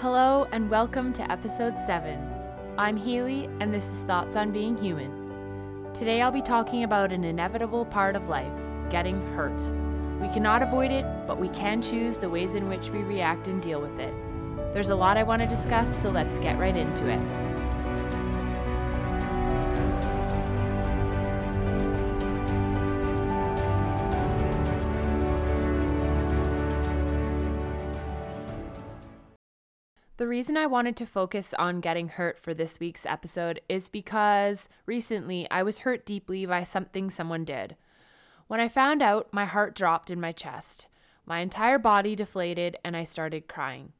Hello, and welcome to episode 7. I'm Healy, and this is Thoughts on Being Human. Today I'll be talking about an inevitable part of life getting hurt. We cannot avoid it, but we can choose the ways in which we react and deal with it. There's a lot I want to discuss, so let's get right into it. The reason I wanted to focus on getting hurt for this week's episode is because recently I was hurt deeply by something someone did. When I found out, my heart dropped in my chest. My entire body deflated and I started crying.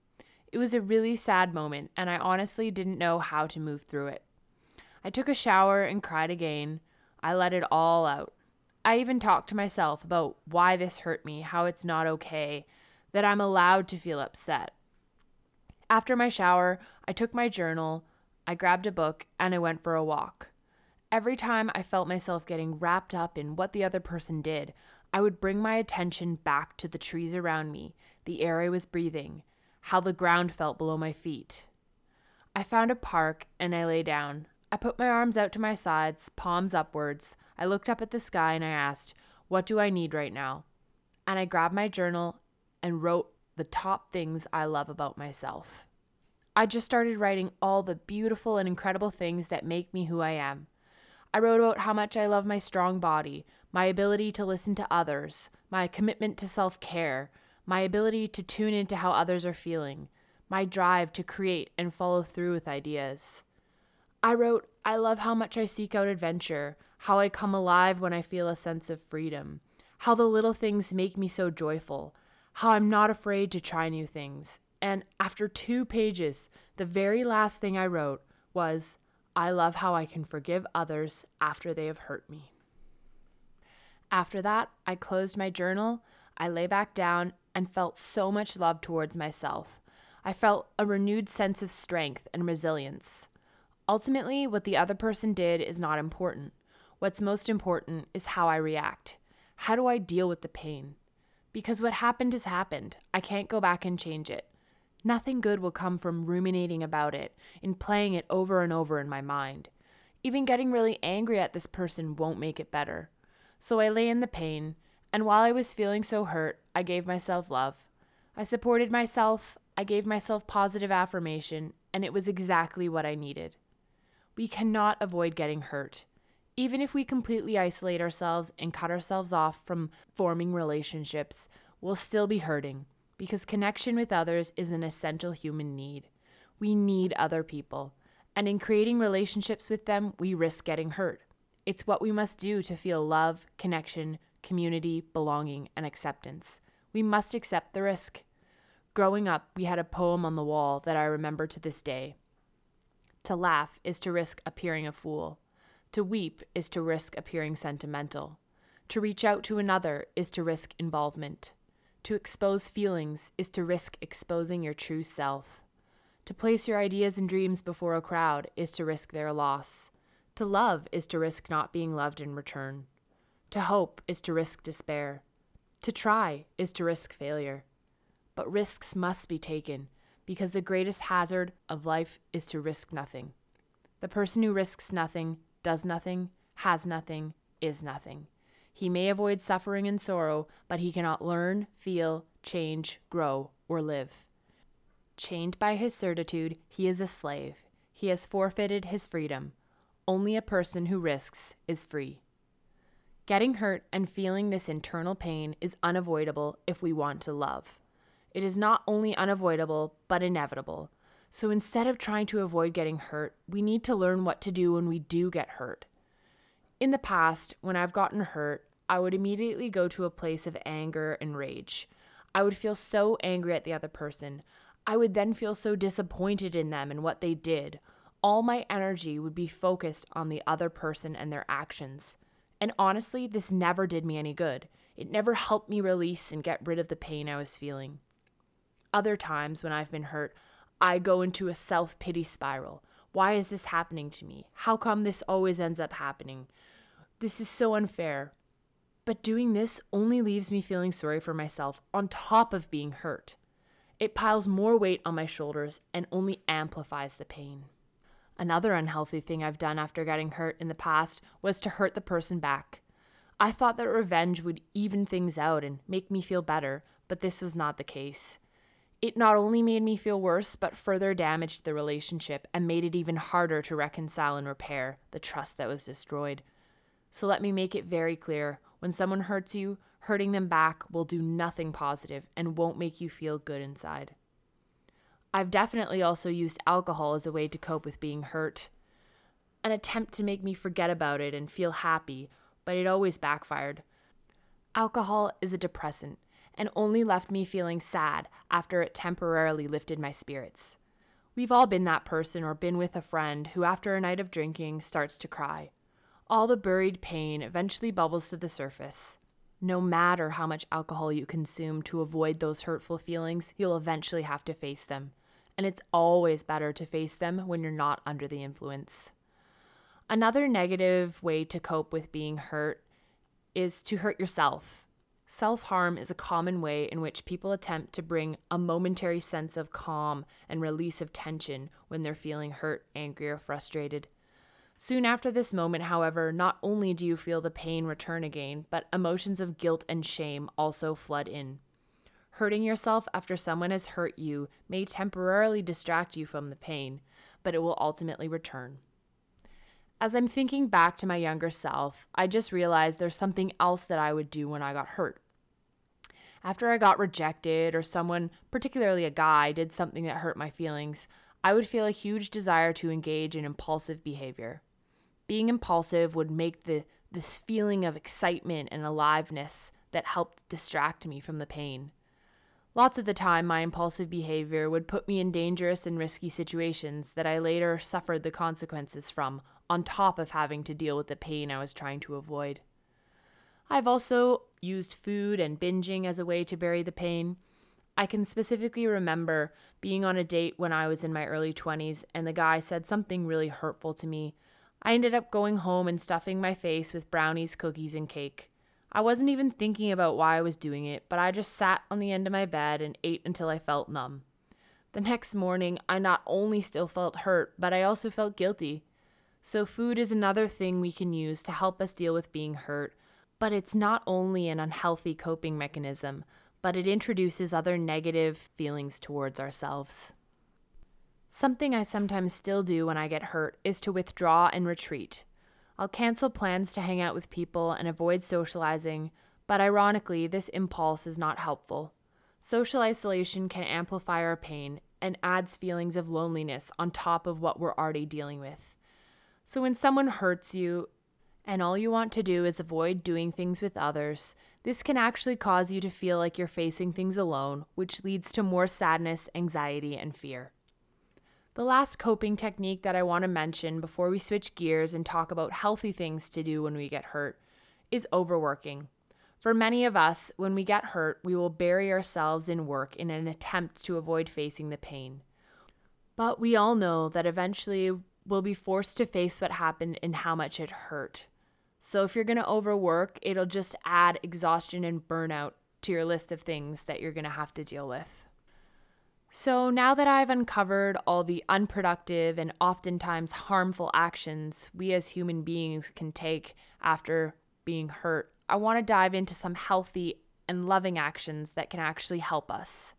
It was a really sad moment, and I honestly didn't know how to move through it. I took a shower and cried again. I let it all out. I even talked to myself about why this hurt me, how it's not okay, that I'm allowed to feel upset. After my shower, I took my journal, I grabbed a book, and I went for a walk. Every time I felt myself getting wrapped up in what the other person did, I would bring my attention back to the trees around me, the air I was breathing, how the ground felt below my feet. I found a park and I lay down. I put my arms out to my sides, palms upwards. I looked up at the sky and I asked, What do I need right now? And I grabbed my journal and wrote the top things I love about myself. I just started writing all the beautiful and incredible things that make me who I am. I wrote about how much I love my strong body, my ability to listen to others, my commitment to self care, my ability to tune into how others are feeling, my drive to create and follow through with ideas. I wrote, I love how much I seek out adventure, how I come alive when I feel a sense of freedom, how the little things make me so joyful, how I'm not afraid to try new things. And after two pages, the very last thing I wrote was, I love how I can forgive others after they have hurt me. After that, I closed my journal, I lay back down, and felt so much love towards myself. I felt a renewed sense of strength and resilience. Ultimately, what the other person did is not important. What's most important is how I react. How do I deal with the pain? Because what happened has happened. I can't go back and change it. Nothing good will come from ruminating about it and playing it over and over in my mind. Even getting really angry at this person won't make it better. So I lay in the pain, and while I was feeling so hurt, I gave myself love. I supported myself, I gave myself positive affirmation, and it was exactly what I needed. We cannot avoid getting hurt. Even if we completely isolate ourselves and cut ourselves off from forming relationships, we'll still be hurting because connection with others is an essential human need. We need other people, and in creating relationships with them, we risk getting hurt. It's what we must do to feel love, connection, community, belonging, and acceptance. We must accept the risk. Growing up, we had a poem on the wall that I remember to this day. To laugh is to risk appearing a fool. To weep is to risk appearing sentimental. To reach out to another is to risk involvement. To expose feelings is to risk exposing your true self. To place your ideas and dreams before a crowd is to risk their loss. To love is to risk not being loved in return. To hope is to risk despair. To try is to risk failure. But risks must be taken because the greatest hazard of life is to risk nothing. The person who risks nothing, does nothing, has nothing, is nothing. He may avoid suffering and sorrow, but he cannot learn, feel, change, grow, or live. Chained by his certitude, he is a slave. He has forfeited his freedom. Only a person who risks is free. Getting hurt and feeling this internal pain is unavoidable if we want to love. It is not only unavoidable, but inevitable. So instead of trying to avoid getting hurt, we need to learn what to do when we do get hurt. In the past, when I've gotten hurt, I would immediately go to a place of anger and rage. I would feel so angry at the other person. I would then feel so disappointed in them and what they did. All my energy would be focused on the other person and their actions. And honestly, this never did me any good. It never helped me release and get rid of the pain I was feeling. Other times when I've been hurt, I go into a self pity spiral. Why is this happening to me? How come this always ends up happening? This is so unfair. But doing this only leaves me feeling sorry for myself on top of being hurt. It piles more weight on my shoulders and only amplifies the pain. Another unhealthy thing I've done after getting hurt in the past was to hurt the person back. I thought that revenge would even things out and make me feel better, but this was not the case. It not only made me feel worse, but further damaged the relationship and made it even harder to reconcile and repair the trust that was destroyed. So let me make it very clear when someone hurts you, hurting them back will do nothing positive and won't make you feel good inside. I've definitely also used alcohol as a way to cope with being hurt. An attempt to make me forget about it and feel happy, but it always backfired. Alcohol is a depressant and only left me feeling sad after it temporarily lifted my spirits. We've all been that person or been with a friend who, after a night of drinking, starts to cry. All the buried pain eventually bubbles to the surface. No matter how much alcohol you consume to avoid those hurtful feelings, you'll eventually have to face them and it's always better to face them when you're not under the influence. Another negative way to cope with being hurt is to hurt yourself. Self harm is a common way in which people attempt to bring a momentary sense of calm and release of tension when they're feeling hurt, angry, or frustrated. Soon after this moment, however, not only do you feel the pain return again, but emotions of guilt and shame also flood in. Hurting yourself after someone has hurt you may temporarily distract you from the pain, but it will ultimately return. As I'm thinking back to my younger self, I just realized there's something else that I would do when I got hurt. After I got rejected, or someone, particularly a guy, did something that hurt my feelings, I would feel a huge desire to engage in impulsive behavior. Being impulsive would make the, this feeling of excitement and aliveness that helped distract me from the pain. Lots of the time, my impulsive behavior would put me in dangerous and risky situations that I later suffered the consequences from, on top of having to deal with the pain I was trying to avoid. I've also used food and binging as a way to bury the pain. I can specifically remember being on a date when I was in my early 20s and the guy said something really hurtful to me. I ended up going home and stuffing my face with brownies, cookies, and cake. I wasn't even thinking about why I was doing it, but I just sat on the end of my bed and ate until I felt numb. The next morning, I not only still felt hurt, but I also felt guilty. So, food is another thing we can use to help us deal with being hurt, but it's not only an unhealthy coping mechanism, but it introduces other negative feelings towards ourselves. Something I sometimes still do when I get hurt is to withdraw and retreat. I'll cancel plans to hang out with people and avoid socializing, but ironically, this impulse is not helpful. Social isolation can amplify our pain and adds feelings of loneliness on top of what we're already dealing with. So when someone hurts you and all you want to do is avoid doing things with others, this can actually cause you to feel like you're facing things alone, which leads to more sadness, anxiety, and fear. The last coping technique that I want to mention before we switch gears and talk about healthy things to do when we get hurt is overworking. For many of us, when we get hurt, we will bury ourselves in work in an attempt to avoid facing the pain. But we all know that eventually we'll be forced to face what happened and how much it hurt. So if you're going to overwork, it'll just add exhaustion and burnout to your list of things that you're going to have to deal with. So, now that I've uncovered all the unproductive and oftentimes harmful actions we as human beings can take after being hurt, I want to dive into some healthy and loving actions that can actually help us.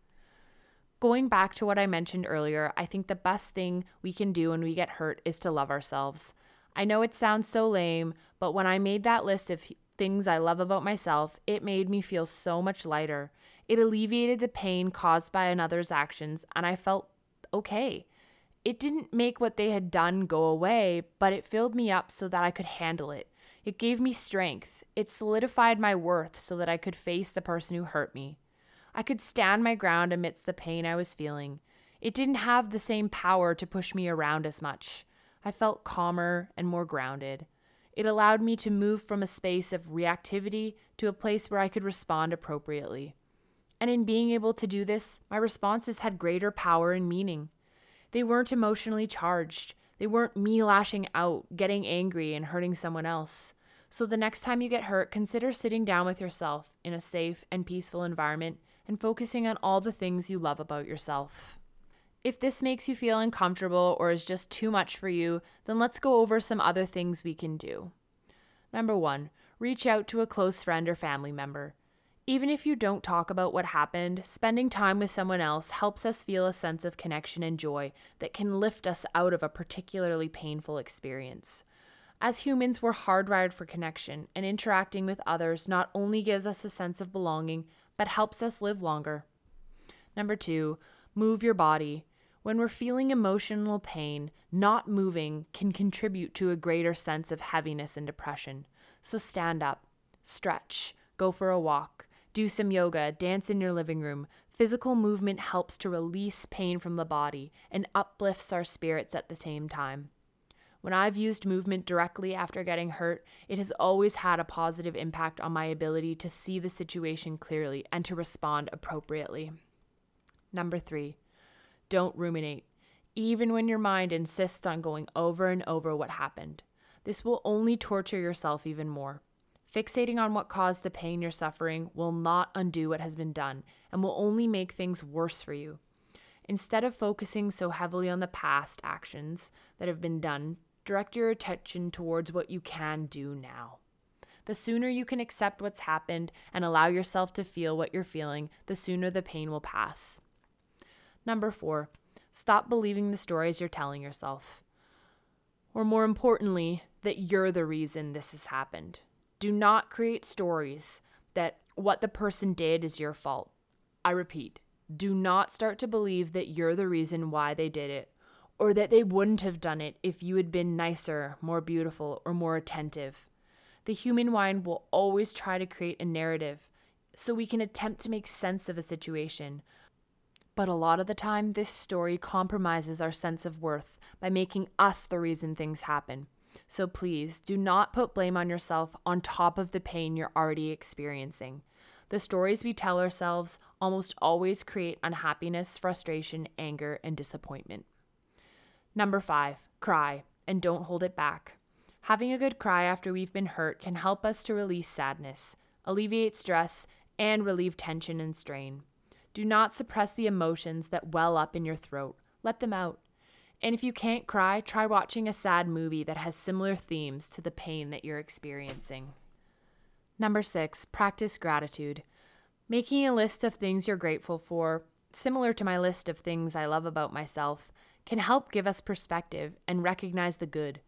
Going back to what I mentioned earlier, I think the best thing we can do when we get hurt is to love ourselves. I know it sounds so lame, but when I made that list of things I love about myself, it made me feel so much lighter. It alleviated the pain caused by another's actions, and I felt okay. It didn't make what they had done go away, but it filled me up so that I could handle it. It gave me strength. It solidified my worth so that I could face the person who hurt me. I could stand my ground amidst the pain I was feeling. It didn't have the same power to push me around as much. I felt calmer and more grounded. It allowed me to move from a space of reactivity to a place where I could respond appropriately. And in being able to do this, my responses had greater power and meaning. They weren't emotionally charged. They weren't me lashing out, getting angry, and hurting someone else. So the next time you get hurt, consider sitting down with yourself in a safe and peaceful environment and focusing on all the things you love about yourself. If this makes you feel uncomfortable or is just too much for you, then let's go over some other things we can do. Number one, reach out to a close friend or family member. Even if you don't talk about what happened, spending time with someone else helps us feel a sense of connection and joy that can lift us out of a particularly painful experience. As humans, we're hardwired for connection, and interacting with others not only gives us a sense of belonging, but helps us live longer. Number two, move your body. When we're feeling emotional pain, not moving can contribute to a greater sense of heaviness and depression. So stand up, stretch, go for a walk, do some yoga, dance in your living room. Physical movement helps to release pain from the body and uplifts our spirits at the same time. When I've used movement directly after getting hurt, it has always had a positive impact on my ability to see the situation clearly and to respond appropriately. Number three, don't ruminate, even when your mind insists on going over and over what happened. This will only torture yourself even more. Fixating on what caused the pain you're suffering will not undo what has been done and will only make things worse for you. Instead of focusing so heavily on the past actions that have been done, direct your attention towards what you can do now. The sooner you can accept what's happened and allow yourself to feel what you're feeling, the sooner the pain will pass. Number four, stop believing the stories you're telling yourself. Or more importantly, that you're the reason this has happened. Do not create stories that what the person did is your fault. I repeat, do not start to believe that you're the reason why they did it or that they wouldn't have done it if you had been nicer, more beautiful, or more attentive. The human mind will always try to create a narrative so we can attempt to make sense of a situation. But a lot of the time, this story compromises our sense of worth by making us the reason things happen. So please do not put blame on yourself on top of the pain you're already experiencing. The stories we tell ourselves almost always create unhappiness, frustration, anger, and disappointment. Number five, cry and don't hold it back. Having a good cry after we've been hurt can help us to release sadness, alleviate stress, and relieve tension and strain. Do not suppress the emotions that well up in your throat. Let them out. And if you can't cry, try watching a sad movie that has similar themes to the pain that you're experiencing. Number six, practice gratitude. Making a list of things you're grateful for, similar to my list of things I love about myself, can help give us perspective and recognize the good.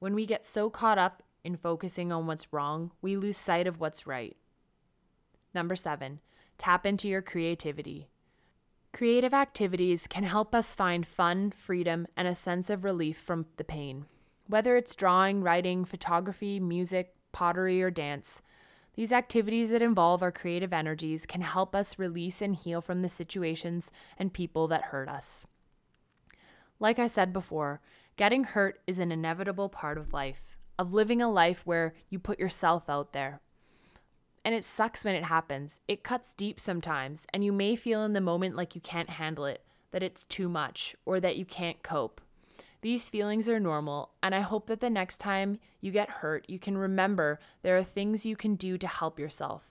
When we get so caught up in focusing on what's wrong, we lose sight of what's right. Number seven, tap into your creativity. Creative activities can help us find fun, freedom, and a sense of relief from the pain. Whether it's drawing, writing, photography, music, pottery, or dance, these activities that involve our creative energies can help us release and heal from the situations and people that hurt us. Like I said before, getting hurt is an inevitable part of life, of living a life where you put yourself out there. And it sucks when it happens. It cuts deep sometimes, and you may feel in the moment like you can't handle it, that it's too much, or that you can't cope. These feelings are normal, and I hope that the next time you get hurt, you can remember there are things you can do to help yourself.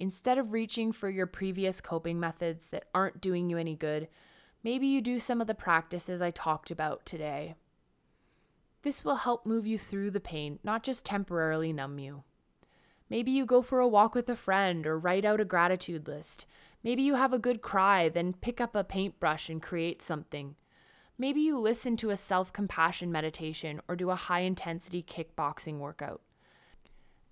Instead of reaching for your previous coping methods that aren't doing you any good, maybe you do some of the practices I talked about today. This will help move you through the pain, not just temporarily numb you. Maybe you go for a walk with a friend or write out a gratitude list. Maybe you have a good cry, then pick up a paintbrush and create something. Maybe you listen to a self compassion meditation or do a high intensity kickboxing workout.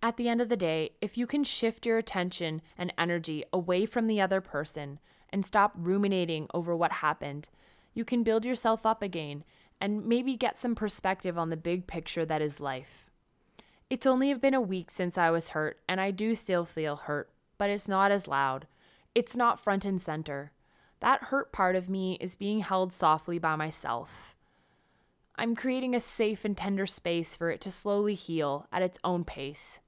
At the end of the day, if you can shift your attention and energy away from the other person and stop ruminating over what happened, you can build yourself up again and maybe get some perspective on the big picture that is life. It's only been a week since I was hurt, and I do still feel hurt, but it's not as loud. It's not front and center. That hurt part of me is being held softly by myself. I'm creating a safe and tender space for it to slowly heal at its own pace.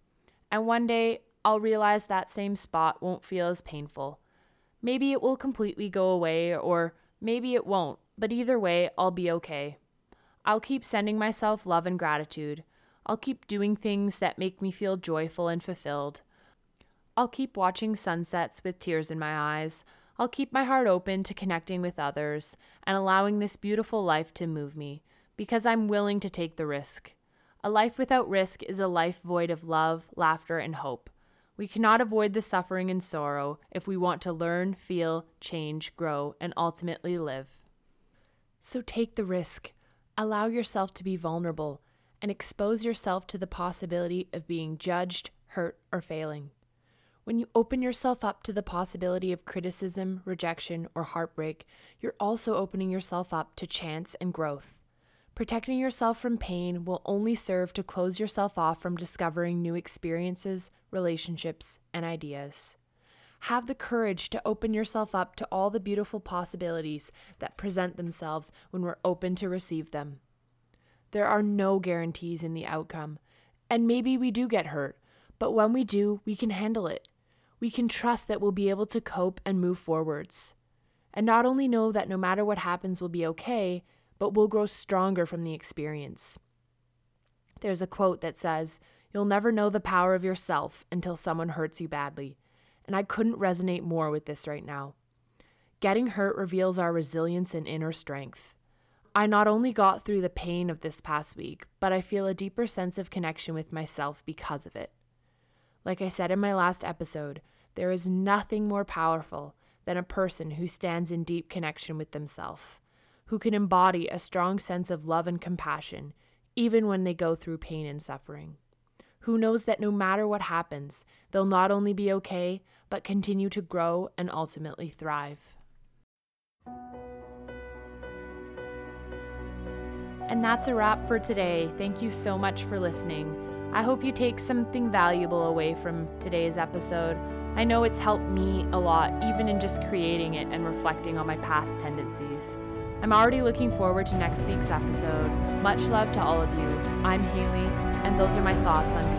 And one day, I'll realize that same spot won't feel as painful. Maybe it will completely go away, or maybe it won't, but either way, I'll be okay. I'll keep sending myself love and gratitude. I'll keep doing things that make me feel joyful and fulfilled. I'll keep watching sunsets with tears in my eyes. I'll keep my heart open to connecting with others and allowing this beautiful life to move me because I'm willing to take the risk. A life without risk is a life void of love, laughter, and hope. We cannot avoid the suffering and sorrow if we want to learn, feel, change, grow, and ultimately live. So take the risk. Allow yourself to be vulnerable and expose yourself to the possibility of being judged, hurt, or failing. When you open yourself up to the possibility of criticism, rejection, or heartbreak, you're also opening yourself up to chance and growth. Protecting yourself from pain will only serve to close yourself off from discovering new experiences, relationships, and ideas. Have the courage to open yourself up to all the beautiful possibilities that present themselves when we're open to receive them. There are no guarantees in the outcome, and maybe we do get hurt, but when we do, we can handle it. We can trust that we'll be able to cope and move forwards. And not only know that no matter what happens, we'll be okay, but we'll grow stronger from the experience. There's a quote that says, You'll never know the power of yourself until someone hurts you badly. And I couldn't resonate more with this right now. Getting hurt reveals our resilience and inner strength. I not only got through the pain of this past week, but I feel a deeper sense of connection with myself because of it. Like I said in my last episode, there is nothing more powerful than a person who stands in deep connection with themselves who can embody a strong sense of love and compassion, even when they go through pain and suffering. Who knows that no matter what happens, they'll not only be okay, but continue to grow and ultimately thrive. And that's a wrap for today. Thank you so much for listening. I hope you take something valuable away from today's episode. I know it's helped me a lot, even in just creating it and reflecting on my past tendencies. I'm already looking forward to next week's episode. Much love to all of you. I'm Haley, and those are my thoughts on.